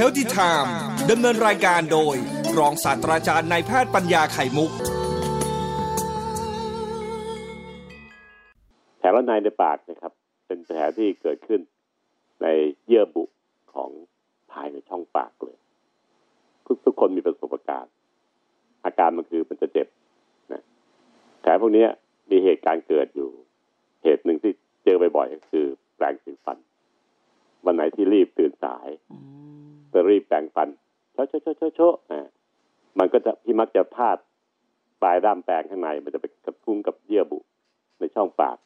Healthy Time ดำเนินรายการโดย รองศาสตราจารย์นายแพทย์ปัญญาไข่มุก แผลในในปากนะครับ เป็นแผลที่เกิดขึ้นในเยื่อบุของภายในช่องปากเลย ทุกทุกคนมีประสบการณ์ อาการมันคือมันจะเจ็บนะแผลพวกนี้มีเหตุการณ์เกิดอยู่ เหตุหนึ่งที่เจอบ่อยๆก็คือแปรงสีฟัน วันไหนที่รีบตื่นสาย จะรีบแปรงฟันโชะโชะโชะโชะโชะอ่ามันก็จะที่มักจะพลาดปลายด้ามแปรงข้างใน มันจะไปกระทุ้งกับเยื่อบุในช่องปาก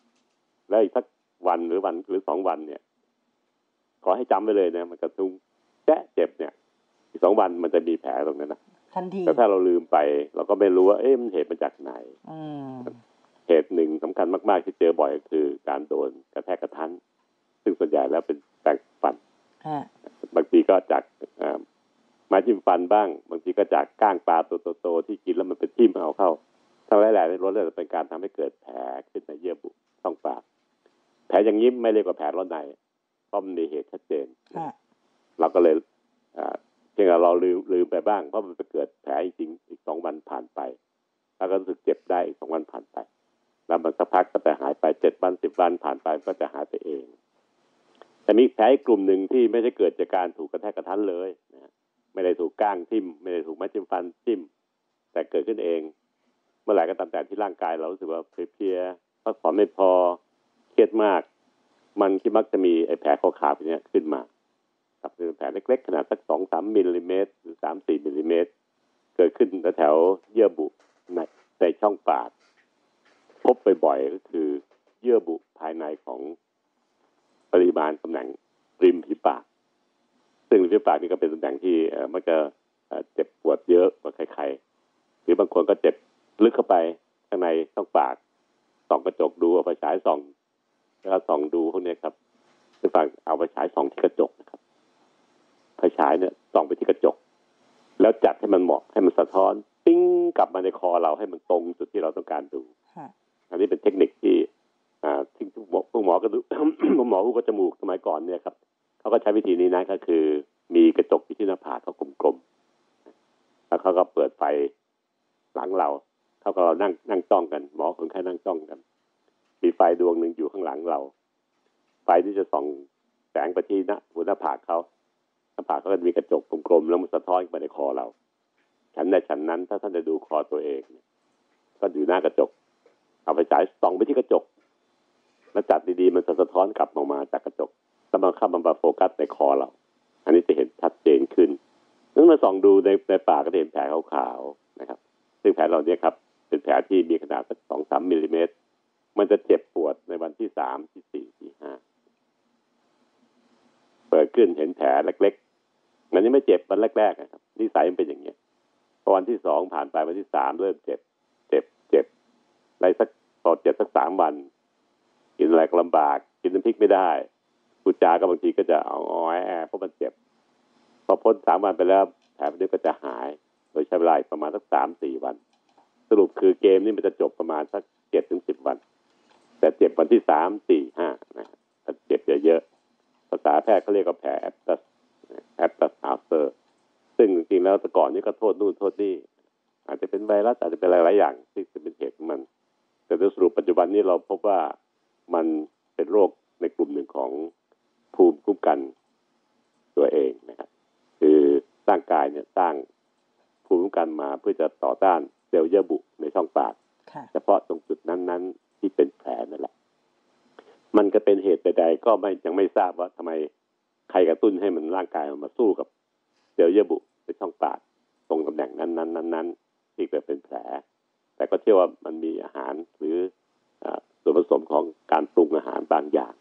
แล้วอีกสักวันหรือวันหรือสองวันเนี่ย ขอให้จำไว้เลยนะมันกระทุ้งแจ๊ะเจ็บเนี่ย อีกสองวันมันจะมีแผลตรงนั้นนะทันทีแต่ถ้าเราลืมไป เราก็ไม่รู้ว่าเอ๊ะมันเหตุมาจากไหนอืมเหตุหนึ่งสำคัญมากๆที่เจอบ่อยก็คือ การโดนกระแทกกระทันซึ่งส่วนใหญ่แล้วเป็นแปรงฟันฮะบางทีก็จากเอ่อ ไม้จิ้มฟันบ้าง บางทีก็จากก้างปลาตัวโตๆที่กินแล้วมันเป็นทิ่มเอาเข้าทั้งหลายๆในรถเลยเป็นการทำให้เกิดแผลขึ้นในเยื่อบุช่องปาก แผลอย่างนี้ไม่เรียกว่าแผลร้อนในเพราะมันมีเหตุชัดเจนฮะเราก็เลยอ่าเพียงแต่เราลืมลืมไปบ้างเพราะมันไปเกิดแผลจริงๆอีกสองวันผ่านไป แล้วก็รู้สึกเจ็บได้อีกสองวันผ่านไป แล้วมันสักพักก็จะหายไปเจ็ดวันสิบวันผ่านไปก็จะหายไปเอง แต่มีแผลอีกกลุ่มหนึ่งที่ไม่ได้เกิดจากการถูกกระแทกกระทั้นเลยนะฮะ ไม่ได้ถูกก้างทิ่ม ไม่ได้ถูกไม้จิ้มฟันทิ่มแต่เกิดขึ้นเอง เมื่อไหร่ก็ตามแต่ที่ร่างกายเรารู้สึกว่าเพลียพักผ่อนไม่พอเครียดมาก มันที่มักจะมีไอ้แผลขาวๆพวกเนี้ยขึ้นมาครับเป็นแผลเล็กๆ ขนาดสักสองสามมิลลิเมตรหรือสามสี่มิลลิเมตรเกิดขึ้นแถวเยื่อบุในในช่องปาก พบบ่อยๆก็คือเยื่อบุภายในของปริมาณตำแหน่งริมฝีปาก ซึ่งริมฝีปากนี่ก็เป็นตำแหน่งที่เอ่อมักจะเอ่อเจ็บปวดเยอะกว่าใครๆหรือบางคนก็เจ็บลึกเข้าไปข้างในช่องปากส่องกระจกดูเอาไปฉายส่องแล้วก็ส่องดูพวกเนี้ยครับคือฟังเอาไปฉายส่องที่กระจกนะครับไฟฉายเนี่ยส่องไปที่กระจก แล้วจัดให้มันเหมาะให้มันสะท้อนปิ้งกลับมาในคอเราให้มันตรงจุดที่เราต้องการดูฮะอันนี้เป็นเทคนิคที่อ่าที่ทุกหมอพวกหมอก็ดูหมอผู้ก็จมูกสมัยก่อนเนี่ยครับ เขาก็ใช้วิธีนี้นะก็คือ มีกระจกที่หน้าผากเขากลมๆแล้วเขาก็เปิดไฟหลังเราเขาก็เรานั่งนั่งจ้องกัน หมอคนไข้นั่งจ้องกันมีไฟดวงหนึ่งอยู่ข้างหลังเรา ไฟที่จะส่องแสงไปที่หน้าหัวหน้าผากเขาหน้าผากเขาก็มีกระจกกลมๆแล้วมันสะท้อนไปในคอเรา ฉันใดฉันนั้นถ้าท่านจะดูคอตัวเองก็อยู่หน้ากระจก เอาไฟฉายส่องไปที่กระจก แล้วจัดดีๆมันจะสะท้อนกลับออกมาจากกระจก แล้วมันเข้ามาโฟกัสในคอเรา อันนี้จะเห็นชัดเจนขึ้นนั่นมาส่องดูในในปากก็จะเห็นแผลขาวๆนะครับ ซึ่งแผลเหล่านี้ครับ เป็นแผลที่มีขนาดสักสองสามมิลลิเมตร มันจะเจ็บปวดในวันที่สามที่สี่ที่ห้าเปิดขึ้นเห็นแผลเล็กๆมันยังไม่เจ็บวันแรกๆนะครับนิสัยมันเป็นอย่างเงี้ยพอวันที่สองผ่านไปวันที่สามเริ่มเจ็บ เจ็บเจ็บอะไรสักพอเจ็บสักสามวัน กินอะไรก็ลำบาก กินน้ำพริกไม่ได้ พูดจาก็บางทีก็จะเอาอ้อยแอเพราะมันเจ็บ พอพ้นสามวันไปแล้วแผลนี้ก็จะหาย โดยใช้เวลาประมาณสักสามสี่วัน สรุปคือเกมนี้มันจะจบประมาณสักเจ็ดถึงสิบวัน แต่เจ็บวันที่สามสี่ห้านะเจ็บเยอะๆภาษาแพทย์เขาเรียกว่าแผล aphthous aphthous ulcer ซึ่งจริงๆแล้วแต่ก่อนนี้ก็โทษนู่นโทษนี่อาจจะเป็นไวรัสอาจจะเป็นหลายๆอย่างที่จะเป็นเหตุของมัน แต่โดยสรุปปัจจุบันนี้เราพบว่ามันเป็นโรคในกลุ่มหนึ่งของภูมิคุ้มกันตัวเองนะครับ คือร่างกายเนี่ยสร้างภูมิคุ้มกันมา เพื่อจะต่อต้านเซลล์เยื่อบุในช่องปากค่ะเฉพาะตรงจุดนั้นๆ ที่เป็นแผลนั่นแหละ มันก็เป็นเหตุใดๆก็ไม่ยังไม่ทราบว่าทำไมใครกระตุ้นให้มันร่างกายมันมาสู้กับเซลล์เยื่อบุในช่องปากตรงตำแหน่งนั้นๆนั้นๆที่เกิดเป็นแผล แต่ก็เชื่อว่ามันมีอาหารหรืออ่าส่วนผสมของการปรุงอาหารบางอย่าง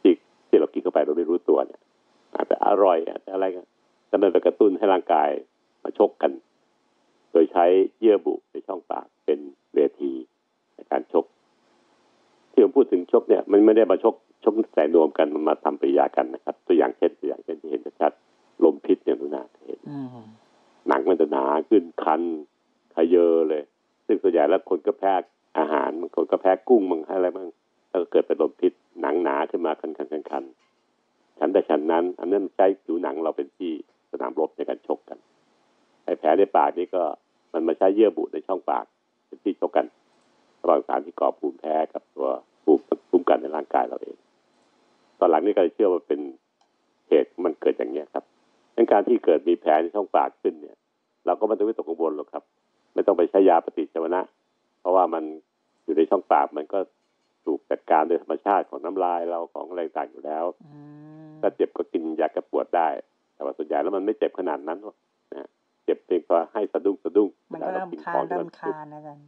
ที่ที่เรากินเข้าไปเราไม่รู้ตัวเนี่ยอาจจะอร่อยอาจจะอะไรกันแต่มันไปกระตุ้นให้ร่างกายมาชกกัน โดยใช้เยื่อบุในช่องปากเป็นเวทีในการชกที่ผมพูดถึงชกเนี่ยมันไม่ได้มาชกชกใส่นวมกันมันมาทำปฏิกิริยากันนะครับ ตัวอย่างเช่นตัวอย่างเช่นที่เห็นชัดๆลมพิษอย่างนู้นนะเห็นอืมหนังมันจะหนาขึ้นคันขยเยอเลย ซึ่งส่วนใหญ่แล้วคนก็แพ้อาหารบางคนก็แพ้กุ้งบางอะไรบ้างแล้วก็เกิดเป็นลมพิษหนังหนาขึ้นมาคันคันคันคันฉันแต่ฉันนั้น อันนั้นใช้ผิวหนังเราเป็นที่สนามรบในการชกกันไอ้แผ ลในปากนี่ก็มันมาใช้เยื่อบุในช่องปากเป็นที่ชกกันระหว่างสารที่ก่อภูมิแพ้กับตัวภูมิภูมิกันในร่างกายเราเอง ตอนหลังนี่ก็เลยเชื่อว่าเป็นเหตุมันเกิดอย่างนี้ยครับในการที่เกิดมีแผลในช่องปากขึ้นเนี่ย เราก็ไม่ต้องวิตกกังวลหรอกครับ ไม่ต้องไปใช้ยาปฏิชีวนะ เพราะว่ามันอยู่ในช่องปากมันก็ถูกจัดการโดยธรรมชาติของน้ำลายเราของอะไรต่างอยู่แล้วอืมถ้าเจ็บก็กินยาแก้ปวดได้ แต่ว่าส่วนใหญ่แล้วมันไม่เจ็บขนาดนั้นหรอกนะเจ็บเพียงพอให้สะดุ้งสะดุ้งมันก็เวลาเริ่มคานเริ่มคานนะอาจารย์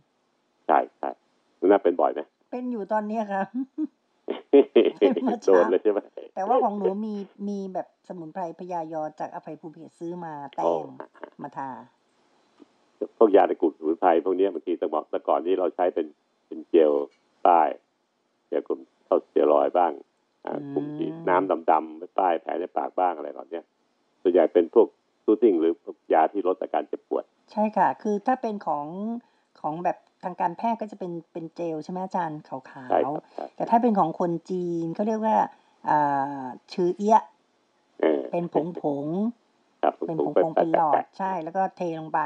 ใช่ใช่น่าเป็นบ่อยไหมเป็นอยู่ตอนเนี้ยครับเมื่อโดเช้านเลยใช่ไหมแต่ว่าของหนูมีมีแบบสมุนไพรพยายอจากอภัยภูเบศรซื้อมาแต้มมาทาพวกยาในกลุ่มสมุนไพรพวกนี้บางทีต้องบอกแต่ก่อนนี้เราใช้เป็นเป็นเจลป้ายเจลกลุ่มเข้าเตียรอยบ้างอ่ากลุ่มน้ำดำๆไปป้ายแผลในปากบ้างอะไรเหล่าเนี้ยส่วนใหญ่เป็นพวก ซูติ้งหรือพวกยาที่ลดอาการเจ็บปวด ใช่ค่ะ คือถ้าเป็นของของแบบทางการแพทย์ก็จะเป็นเป็นเจลใช่ไหมอาจารย์ขาวใช่ครับใช่ๆแต่ถ้าเป็นของคนจีนเขาเรียกว่าอ่าชื่อเอี้ยะเออเป็นผงผงครับๆเป็นผผงงๆผงเป็นหลอดแปะใช่ แล้วก็เทลงไป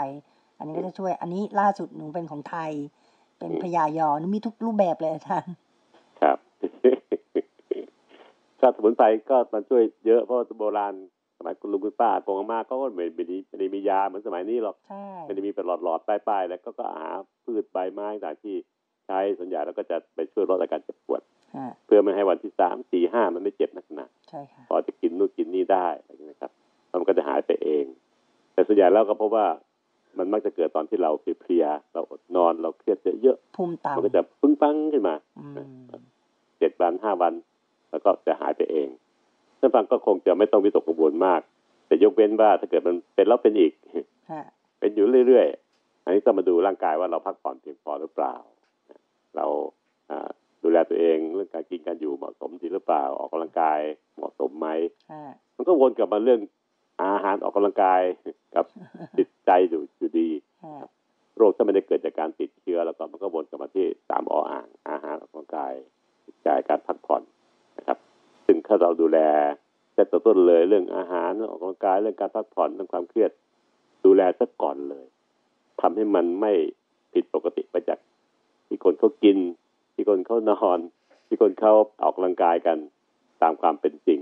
อันนี้ก็จะช่วย อันนี้ล่าสุดหนูเป็นของไทย เป็นพยายอหนูมีทุกรูปแบบเลยอาจารย์ๆครับก็สมุนไพรก็มันช่วยเยอะเพราะว่าโบราณส มัยคุณลุงคุณป้าโกงอามาก็ไม่ไม่ได้ไม่ได้มียาเหมือนสมัยนี้หรอกใช่ไม่ได้มีเป็นหลอดๆป้ายๆแล้วก็ก็หาพืชใบไม้ต่างที่ใช้ส่วนใหญ่แล้วก็จะไปช่วยลดอาการเจ็บปวดฮะเพื่อไม่ให้วันที่สามสี่ห้ามันไม่เจ็บหนักหนาใช่ค่ะพอจะกินนู่นกินนี่ได้อะไรอย่างนี้นะครับแล้วมันก็จะหายไปเอง แต่ส่วนใหญ่แล้วก็พบว่ามันมักจะเกิดตอนที่เราเพลียๆเราอดนอนเราเครียดเยอะภูมิๆมันก็ต่ำจะปึ้งปังขึ้นมาอืมเจ็ดวันห้าวัน แล้วก็จะหายไปเอง ท่านฟังก็คงจะไม่ต้องวิตกกังวลมาก แต่ยกเว้นว่าถ้าเกิดมันเป็นแล้วเป็นอีกฮะเป็นอยู่เรื่อยๆ อันนี้ต้องมาดูร่างกายว่าเราพักผ่อนเพียงพอหรือเปล่า เราอ่าดูแลตัวเองเรื่องการกินการอยู่เหมาะสมดีหรือเปล่าออกกำลังกายเหมาะสมไหมฮะมันก็วนกลับมาเรื่องอาหารออกกำลังกายกับจิตใจอยู่อยู่ดีฮะโรคถ้าไม่ได้เกิดจากการติดเชื้อแล้วก็มันก็วนกลับมาที่สามออ่างอาหารออกกำลังกายจิตใจการพักผ่อนนะครับ ซึ่งถ้าเราดูแลแต่ต้นเลยเรื่องอาหารเรื่องออกกำลังกายเรื่องการพักผ่อนเรื่องความเครียด ดูแลซะก่อนเลยทำให้มันไม่ผิดปกติไปจาก ที่คนเขากิน ที่คนเขานอน ที่คนเขาออกกำลังกายกันตามความเป็นจริง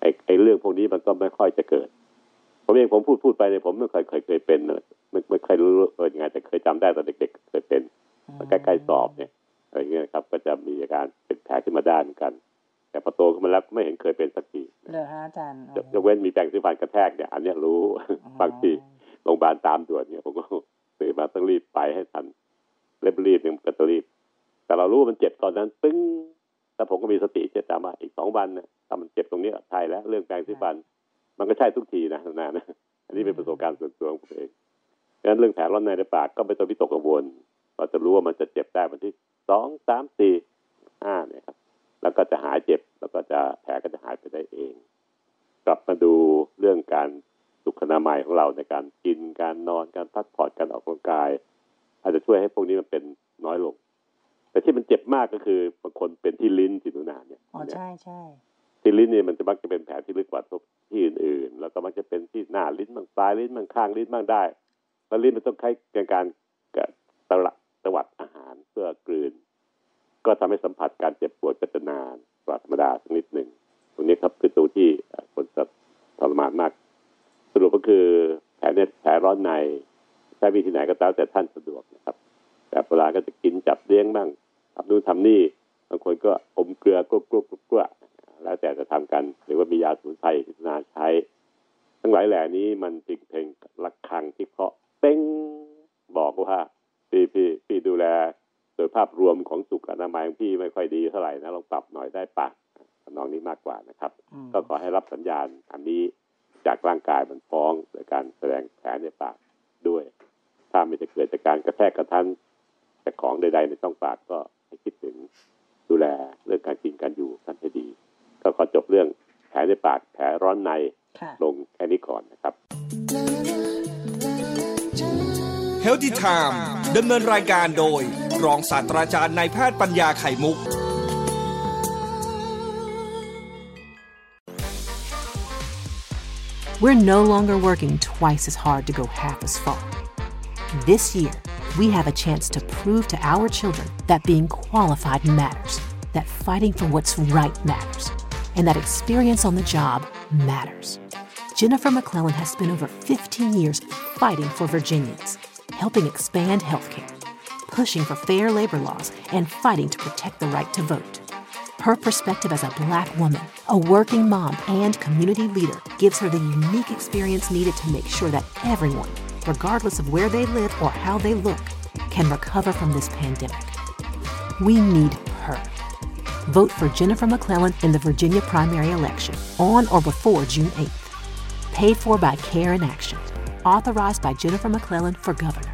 ไอ้ไอ้เรื่องพวกนี้มันก็ไม่ค่อยจะเกิด ผมเองผมพูดพูดไปเนี่ยผมไม่เคยเคยเคยเป็นเลยไม่ไม่เคยรู้เออยังไงแต่เคยจำได้ตอนเด็กๆเคยเป็นใกล้ๆสอบเนี่ยอะไรเงี้ยครับ ก็จะมีอาการเป็นแผลขึ้นมาได้เหมือนกัน แต่พอโตขึ้นมาแล้วไม่เห็นเคยเป็นสักทีเหรอฮะอาจารย์ยกยกเว้นมีแปรงสีฟันกระแทกเนี่ยอันเนี้ยรู้บางทีโรงพยาบาลตามด่วนเนี่ยผมก็ตื่นมาต้องรีบไปให้ทันเร่งรีบเนี่ยก็ต้องรีบ แต่เรารู้ว่ามันเจ็บตอนนั้น ตึ้งแล้วผมก็มีสติจะจำว่าอีกสองวันเนี่ยถ้ามันเจ็บตรงนี้ใช่แล้วเรื่องแปรงสีฟัน มันก็ใช่ทุกทีนะนานะอันนี้เป็นประสบการณ์ส่วนตัวของผมเองดังนั้นเรื่องแผลร้อนในในปากก็ไม่ต้องวิตกกังวลเราจะรู้ว่ามันจะเจ็บได้วันที่สองสามสี่ห้าเนี่ยครับ แล้วก็จะหายเจ็บ แล้วก็จะแผลก็จะหายไปได้เอง กลับมาดูเรื่องการสุขอนามัยของเราในการกินการนอนการพักผ่อนการออกกำลังกาย อาจจะช่วยให้พวกนี้มันเป็นน้อยลง แต่ที่มันเจ็บมากก็คือบางคนเป็นที่ลิ้นที่หนูนาเนี่ยอ๋อใช่ใช่ที่ลิ้นเนี่ยมันจะมักจะเป็นแผลที่ลึกกว่าที่อื่นๆ แล้วก็มักจะเป็นที่หน้าลิ้นบางปลายลิ้นบางข้างลิ้นบ้างได้ แล้วลิ้นมันต้องใช้ในการกับตะตวัดอาหารเพื่อกลืน ก็ทำให้สัมผัสการเจ็บปวดก็จะนานกว่าธรรมดาสักนิดหนึ่งตรงนี้ครับคือตัวที่คนจะทรมานมาก สรุปก็คือแผลเนี่ยแผลร้อนในใช้วิธีไหนก็ตามแต่ท่านสะดวกนะครับ แต่เวลาก็จะกินจับเลี้ยงบ้างทำนู่นทำนี่บางคนก็อมเกลือกรุบกรุบกรุบกรุบแล้วแต่จะทำกันหรือว่ามียาสมุนไพรพิจารณาใช้ ทั้งหลายแหล่นี้มันเป็นเพลงระฆังที่เคาะเป้งบอกว่าพี่พี่พี่ดูแล โดยภาพรวมของสุขอนามัยของพี่ไม่ค่อยดีเท่าไหร่นะลองปรับหน่อยได้ปะทำนองนี้มากกว่านะครับอืมก็ขอให้รับสัญญาณอันนี้จากร่างกายมันฟ้องโดยการแสดงแผลในปากด้วย ถ้าไม่จะเกิดจากการกระแทกกระทันจากของใด ๆ ในช่องปากก็ให้คิดถึงดูแลเรื่องการกินการอยู่กันให้ดี ก็ขอจบเรื่องแผลในปากแผลร้อนในค่ะลงแค่นี้ก่อนนะครับเฮลติไทม์ดำเนินรายการโดย รองศาสตราจารย์นายแพทย์ปัญญาไข่มุก we're no longer working twice as hard to go half as far. This year, we have a chance to prove to our children that being qualified matters, that fighting for what's right matters, and that experience on the job matters. Jennifer McClellan has spent over 15 years fighting for Virginians, helping expand healthcare, pushing for fair labor laws, and fighting to protect the right to vote. Her perspective as a black woman, a working mom, and community leader gives her the unique experience needed to make sure that everyone, regardless of where they live or how they look, can recover from this pandemic. We need her. Vote for Jennifer McClellan in the Virginia primary election on or before June 8th. Paid for by Care in Action. Authorized by Jennifer McClellan for governor.